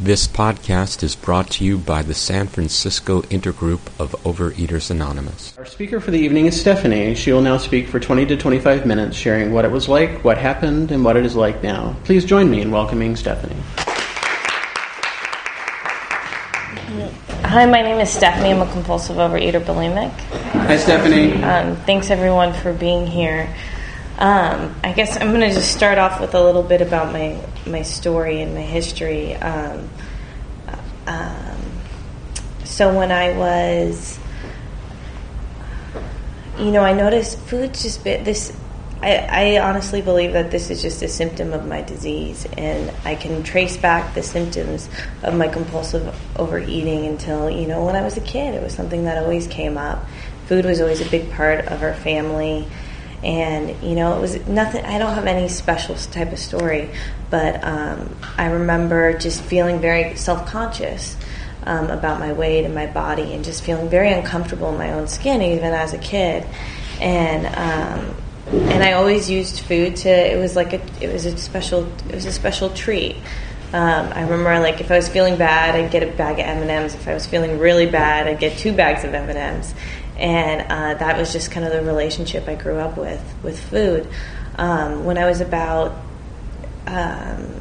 This podcast is brought to you by the San Francisco Intergroup of Overeaters Anonymous. Our speaker for the evening is Stephanie. She will now speak for 20 to 25 minutes, sharing what it was like, what happened, and what it is like now. Please join me in welcoming Stephanie. Hi, my name is Stephanie. I'm a compulsive overeater bulimic. Hi, Stephanie. Um, thanks everyone for being here. Um, I guess I'm going to just start off with a little bit about my, my story and my history. Um, um, so when I was, you know, I noticed food's just bit this. I, I honestly believe that this is just a symptom of my disease, and I can trace back the symptoms of my compulsive overeating until you know when I was a kid. It was something that always came up. Food was always a big part of our family and you know it was nothing i don't have any special type of story but um, i remember just feeling very self-conscious um, about my weight and my body and just feeling very uncomfortable in my own skin even as a kid. And um, and i always used food to it was like a it was a special it was a special treat. Um, I remember, like, if I was feeling bad, I'd get a bag of M and M's. If I was feeling really bad, I'd get two bags of M and M's and uh, that was just kind of the relationship I grew up with with food. Um, when I was about um,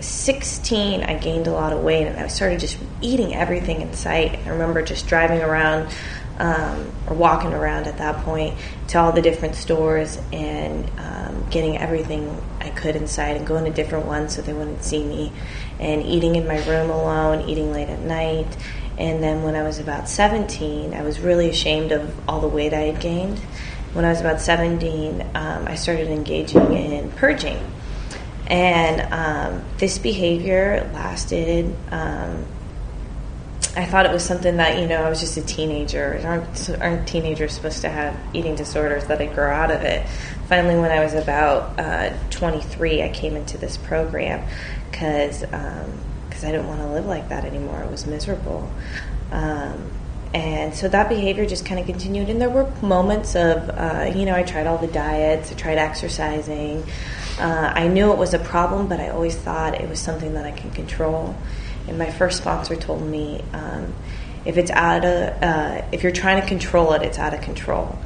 16, I gained a lot of weight, and I started just eating everything in sight. I remember just driving around um, or walking around at that point to all the different stores and um, getting everything I could inside and going to different ones so they wouldn't see me, and eating in my room alone, eating late at night and then when I was about 17, I was really ashamed of all the weight I had gained. When I was about 17, um, I started engaging in purging. And um, this behavior lasted. Um, I thought it was something that, you know, I was just a teenager. Aren't, aren't teenagers supposed to have eating disorders that I grow out of it? Finally, when I was about uh, 23, I came into this program because um, because I didn't want to live like that anymore. It was miserable. Um, and so that behavior just kind of continued. And there were moments of, uh, you know, I tried all the diets, I tried exercising. Uh, I knew it was a problem, but I always thought it was something that I can control. And my first sponsor told me, um, if it's out of, uh, if you're trying to control it, it's out of control.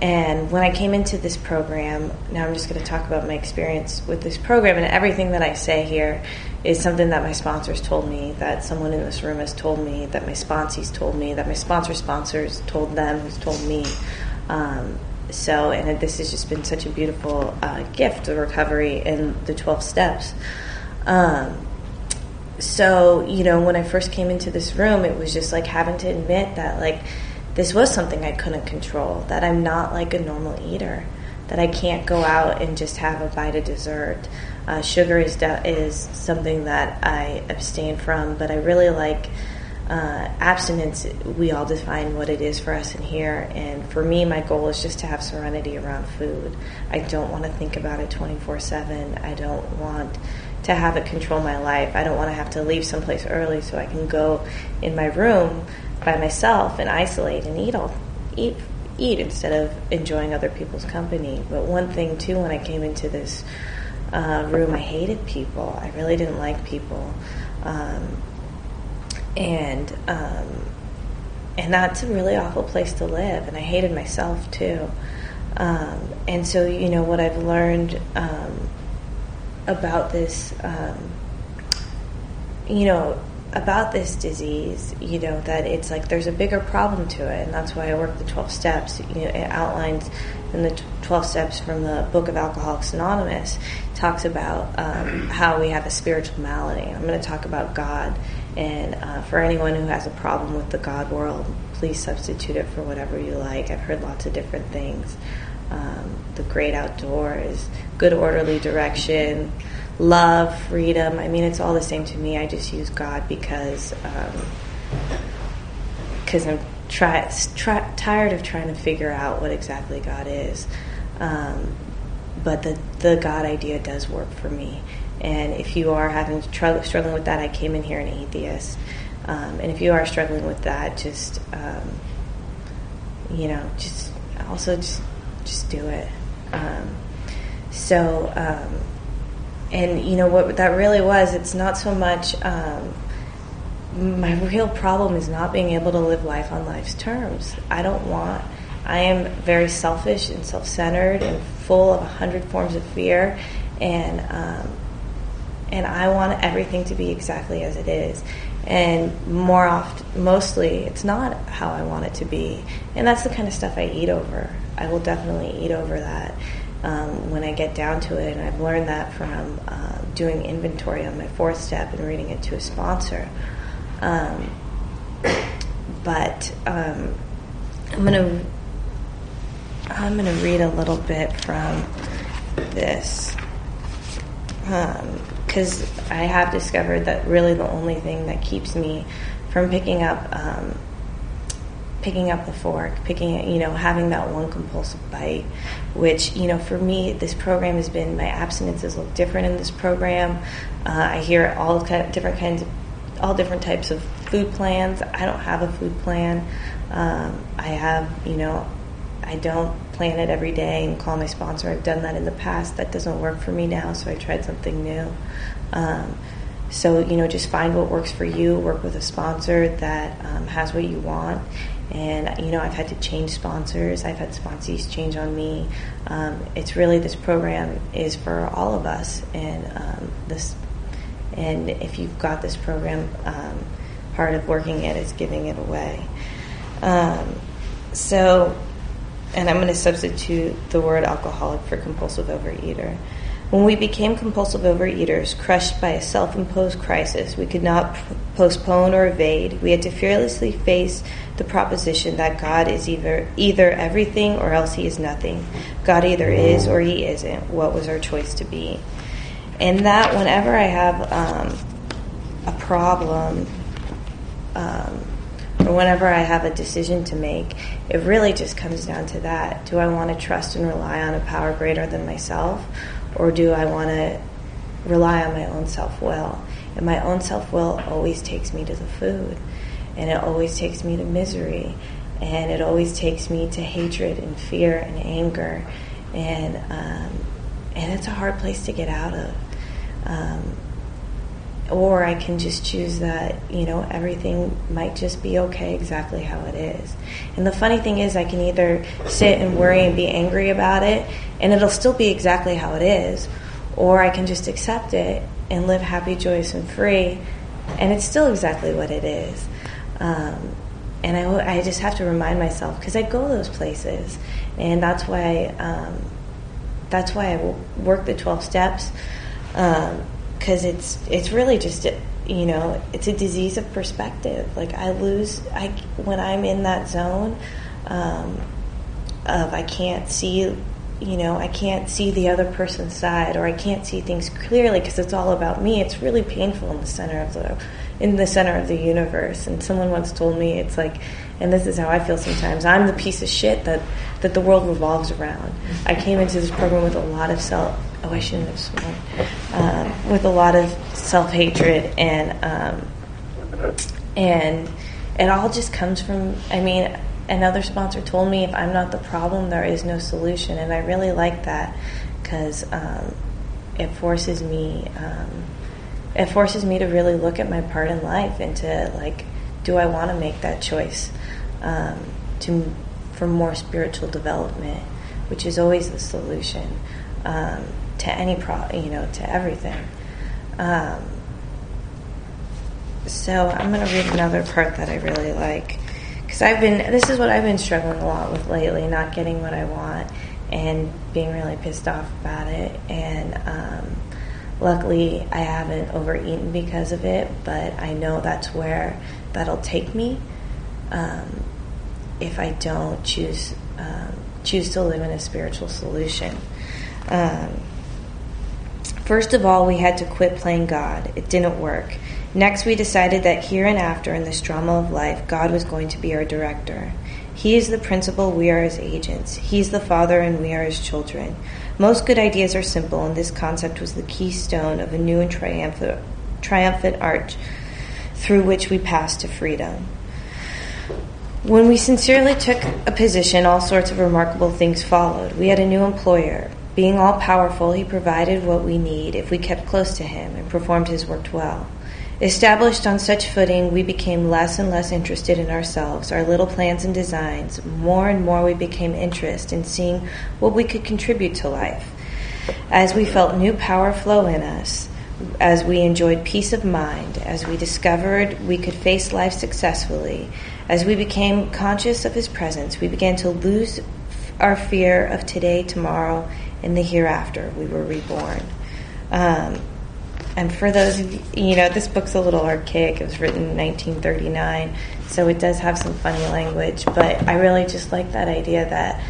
And when I came into this program, now I'm just going to talk about my experience with this program, and everything that I say here is something that my sponsors told me, that someone in this room has told me, that my sponsees told me, that my sponsor sponsors told them, who's told me. Um, so, and this has just been such a beautiful uh, gift of recovery in the 12 steps. Um, so, you know, when I first came into this room, it was just like having to admit that, like, this was something I couldn't control, that I'm not like a normal eater, that I can't go out and just have a bite of dessert. Uh, sugar is de- is something that I abstain from, but I really like uh, abstinence. We all define what it is for us in here, and for me, my goal is just to have serenity around food. I don't want to think about it twenty four seven. I don't want to have it control my life. I don't want to have to leave someplace early so I can go in my room by myself and isolate and eat all eat eat instead of enjoying other people's company. But one thing too, when I came into this uh, room. I hated people. I really didn't like people, um, and um, and that's a really awful place to live. And I hated myself too. Um, and so, you know, what I've learned um, about this, um, you know, about this disease, you know, that it's like there's a bigger problem to it, and that's why I work the 12 steps. You know, it outlines in the 12 steps from the book of Alcoholics Anonymous, talks about um, how we have a spiritual malady. I'm going to talk about God, and uh, for anyone who has a problem with the God world, please substitute it for whatever you like. I've heard lots of different things. Um, the great outdoors, good orderly direction love, freedom. I mean, it's all the same to me. I just use God because because um, I'm try, try, tired of trying to figure out what exactly God is. Um, but the the God idea does work for me. And if you are having tr- struggling with that, I came in here an atheist. Um, and if you are struggling with that, just um, you know, just also just just do it. Um, so um, and you know what that really was. It's not so much. Um, my real problem is not being able to live life on life's terms. I don't want. I am very selfish and self-centered and full of a hundred forms of fear, and um, and I want everything to be exactly as it is. And more often, mostly, it's not how I want it to be, and that's the kind of stuff I eat over. I will definitely eat over that um, when I get down to it, and I've learned that from uh, doing inventory on my fourth step and reading it to a sponsor. Um, but um, I'm gonna I'm gonna read a little bit from this because um, I have discovered that really the only thing that keeps me from picking up um, picking up the fork, picking it, you know, having that one compulsive bite, which, you know, for me, this program has been, my abstinences look different in this program. Uh, I hear all different kinds of all different types of food plans. I don't have a food plan. Um, I have, you know, I don't plan it every day and call my sponsor. I've done that in the past. That doesn't work for me now, so I tried something new. Um, so, you know, just find what works for you, work with a sponsor that um, has what you want. And, you know, I've had to change sponsors, I've had sponsees change on me. Um, it's really, this program is for all of us. And um, this and if you've got this program, um, part of working it is giving it away. Um, so, and I'm going to substitute the word alcoholic for compulsive overeater. When we became compulsive overeaters, crushed by a self imposed crisis we could not p- postpone or evade, we had to fearlessly face the proposition that God is either, either everything or else he is nothing. God either is or he isn't. What was our choice to be? and that whenever I have um, a problem um, or whenever I have a decision to make, it really just comes down to that. Do I want to trust and rely on a power greater than myself, or do I want to rely on my own self will? And my own self will always takes me to the food, and it always takes me to misery, and it always takes me to hatred and fear and anger, and um, and it's a hard place to get out of. Um, or I can just choose that, you know, everything might just be okay exactly how it is. And the funny thing is, I can either sit and worry and be angry about it, and it'll still be exactly how it is, or I can just accept it and live happy, joyous, and free, and it's still exactly what it is. Um, and I, I just have to remind myself because I go those places, and that's why um, that's why I work the twelve steps because it's it's really just you know it's a disease of perspective. Like I lose I when I'm in that zone um, of I can't see you know I can't see the other person's side or I can't see things clearly because it's all about me. It's really painful in the center of the in the center of the universe. And someone once told me it's like, and this is how I feel sometimes. I'm the piece of shit that that the world revolves around. I came into this program with a lot of self oh, I shouldn't have sworn, with a lot of self hatred and um, and it all just comes from. I mean, another sponsor told me if I'm not the problem, there is no solution, and I really like that because um, it forces me. Um, it forces me to really look at my part in life and to like, do I want to make that choice um, to for more spiritual development, which is always the solution. Um, to any pro, you know, to everything. Um, so I'm going to read another part that I really like because I've been. This is what I've been struggling a lot with lately, not getting what I want and being really pissed off about it. And um, luckily, I haven't overeaten because of it, but I know that's where that'll take me um, if I don't choose um, choose to live in a spiritual solution. Um, First of all, we had to quit playing God. It didn't work. Next, we decided that here and after in this drama of life, God was going to be our director. He is the principal, we are his agents. He is the father, and we are his children. Most good ideas are simple, and this concept was the keystone of a new and triumphant, triumphant arch through which we passed to freedom. When we sincerely took a position, all sorts of remarkable things followed. We had a new employer, Being all powerful, he provided what we need if we kept close to him and performed his work well. Established on such footing, we became less and less interested in ourselves, our little plans and designs. More and more, we became interested in seeing what we could contribute to life. As we felt new power flow in us, as we enjoyed peace of mind, as we discovered we could face life successfully, as we became conscious of His presence, we began to lose our fear of today, tomorrow, and the hereafter. We were reborn. Um, and for those of you, you know, this book's a little archaic. It was written in 1939, so it does have some funny language. But I really just like that idea that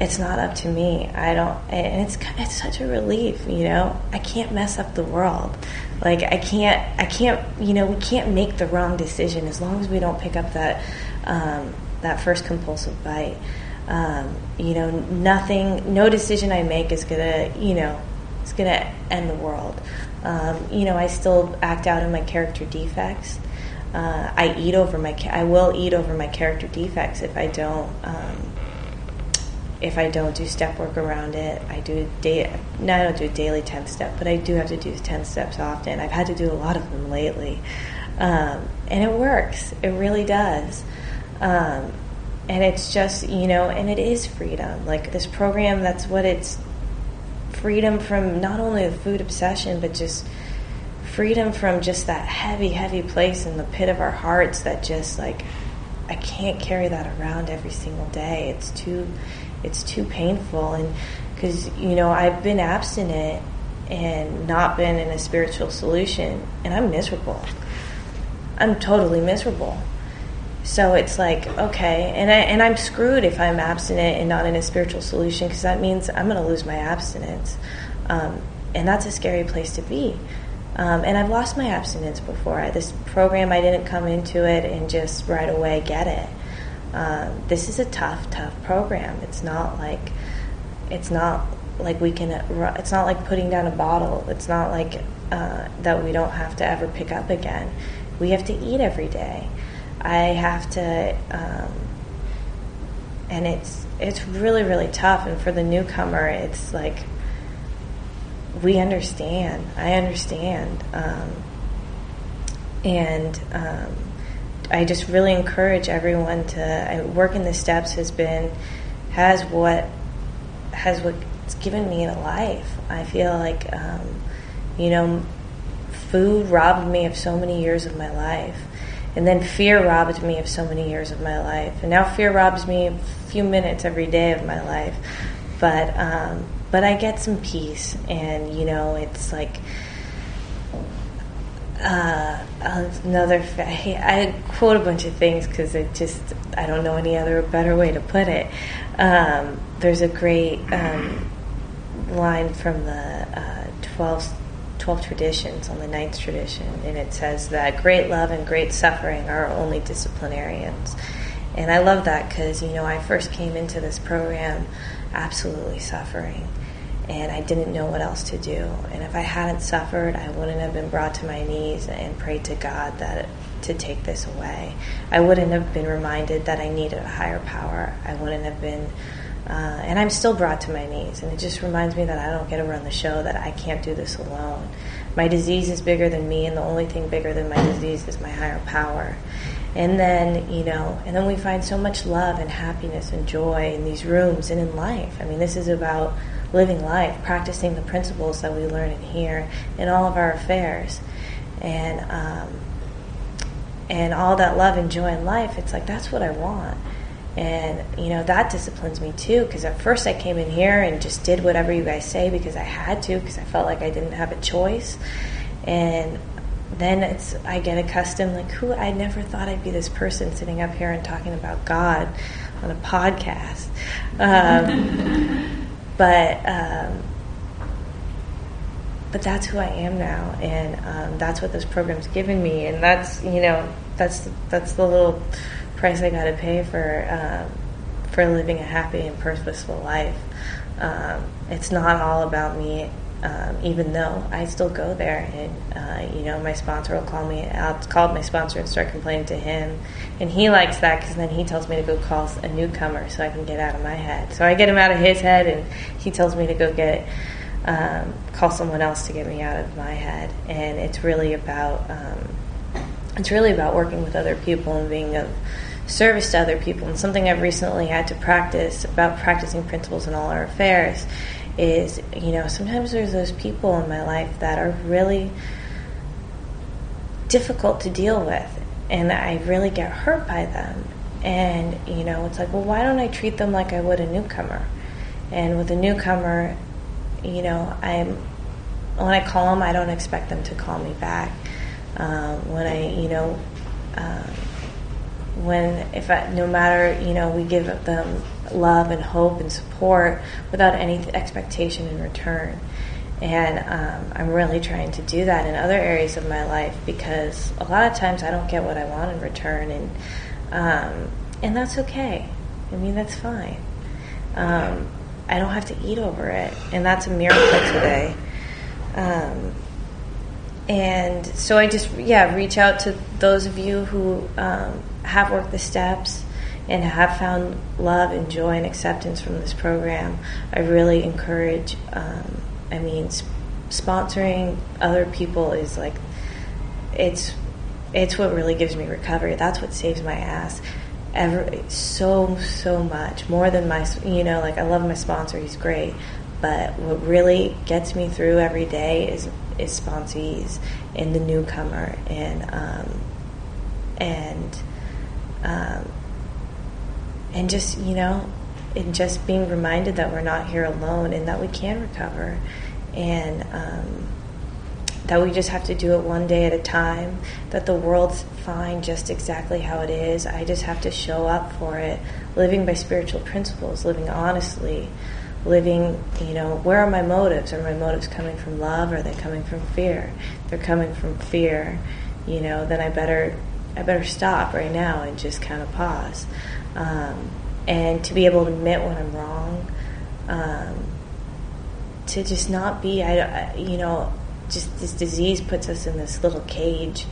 it's not up to me. I don't, and it's it's such a relief. You know, I can't mess up the world. Like I can't, I can't. You know, we can't make the wrong decision as long as we don't pick up that um, that first compulsive bite. Um, you know, nothing, no decision I make is gonna, you know, it's gonna end the world. Um, you know, I still act out in my character defects. Uh, I eat over my. I will eat over my character defects if I don't. Um, if I don't do step work around it, I do day. No, I don't do a daily ten step, but I do have to do ten steps often. I've had to do a lot of them lately, um, and it works. It really does. Um, and it's just you know, and it is freedom. Like this program, that's what it's freedom from not only the food obsession, but just freedom from just that heavy, heavy place in the pit of our hearts that just like I can't carry that around every single day. It's too, it's too painful, and because you know I've been abstinent and not been in a spiritual solution, and I'm miserable. I'm totally miserable. So it's like okay, and I and I'm screwed if I'm abstinent and not in a spiritual solution because that means I'm going to lose my abstinence, um, and that's a scary place to be. Um, and I've lost my abstinence before. I, this program, I didn't come into it and just right away get it. Um, this is a tough, tough program. It's not like it's not like we can. It's not like putting down a bottle. It's not like uh, that we don't have to ever pick up again. We have to eat every day. I have to, um, and it's it's really really tough. And for the newcomer, it's like we understand. I understand, um, and um, I just really encourage everyone to I, work in the steps. Has been has what has what's given me a life. I feel like um, you know, food robbed me of so many years of my life and then fear robbed me of so many years of my life. And now fear robs me a few minutes every day of my life. But um, but I get some peace, and you know, it's like uh, another. I quote a bunch of things because it just I don't know any other better way to put it. Um, there's a great um, line from the uh, 12 12 traditions on the ninth tradition, and it says that great love and great suffering are only disciplinarians. And I love that because, you know, I first came into this program absolutely suffering, and I didn't know what else to do. And if I hadn't suffered, I wouldn't have been brought to my knees and prayed to God that to take this away. I wouldn't have been reminded that I needed a higher power. I wouldn't have been uh, and I'm still brought to my knees. And it just reminds me that I don't get to run the show, that I can't do this alone. My disease is bigger than me, and the only thing bigger than my disease is my higher power. And then, you know, and then we find so much love and happiness and joy in these rooms and in life. I mean, this is about living life, practicing the principles that we learn in here in all of our affairs. And, um, and all that love and joy in life, it's like, that's what I want. And, you know, that disciplines me too, because at first I came in here and just did whatever you guys say because I had to, because I felt like I didn't have a choice. And then it's, I get accustomed, like, who, I never thought I'd be this person sitting up here and talking about God on a podcast. Um, but, um, but that's who I am now, and um, that's what this program's given me, and that's you know that's that's the little price I got to pay for um, for living a happy and purposeful life. Um, it's not all about me um, even though I still go there, and uh, you know, my sponsor will call me. I'll call my sponsor and start complaining to him, and he likes that because then he tells me to go call a newcomer so I can get out of my head. So I get him out of his head, and he tells me to go get um, call someone else to get me out of my head. And it's really about um, it's really about working with other people and being of service to other people. And something I've recently had to practice about practicing principles in all our affairs is, you know, sometimes there's those people in my life that are really difficult to deal with, and I really get hurt by them. And, you know, it's like, well, why don't I treat them like I would a newcomer? And with a newcomer, you know, I'm when I call them, I don't expect them to call me back. Um, when I, you know, um, when if I, no matter you know we give them love and hope and support without any expectation in return. And um, i'm really trying to do that in other areas of my life because a lot of times i don't get what i want in return and um, and that's okay. I mean that's fine. Um, i don't have to eat over it. And that's a miracle today. Um, and so I just yeah reach out to those of you who um, have worked the steps and have found love and joy and acceptance from this program. I really encourage. Um, I mean, sp- sponsoring other people is like it's it's what really gives me recovery. That's what saves my ass. Ever so so much more than my you know like I love my sponsor. He's great, but what really gets me through every day is is sponsees and the newcomer and um, and um, and just you know and just being reminded that we're not here alone and that we can recover. And um, that we just have to do it one day at a time that the world's fine just exactly how it is. I just have to show up for it living by spiritual principles living honestly living, you know, where are my motives? Are my motives coming from love? Or are they coming from fear? If they're coming from fear, you know, then I better I better stop right now and just kind of pause. Um, and to be able to admit when I'm wrong, um, to just not be, I, you know, just this disease puts us in this little cage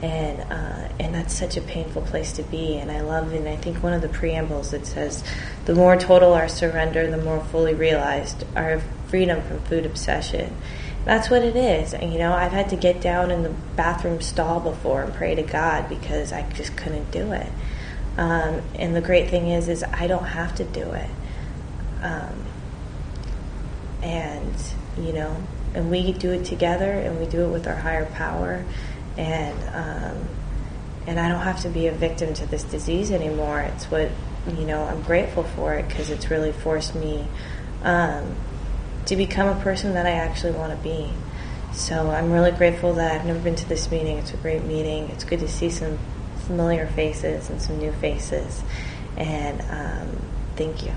and uh, and that's such a painful place to be. And I love, and I think one of the preambles that says, "The more total our surrender, the more fully realized our freedom from food obsession." That's what it is. And, you know, I've had to get down in the bathroom stall before and pray to God because I just couldn't do it. Um, and the great thing is, is I don't have to do it. Um, and you know, and we do it together, and we do it with our higher power and um, and I don't have to be a victim to this disease anymore. It's what you know. I'm grateful for it because it's really forced me um, to become a person that I actually want to be. So I'm really grateful that I've never been to this meeting. It's a great meeting. It's good to see some familiar faces and some new faces. And um, thank you.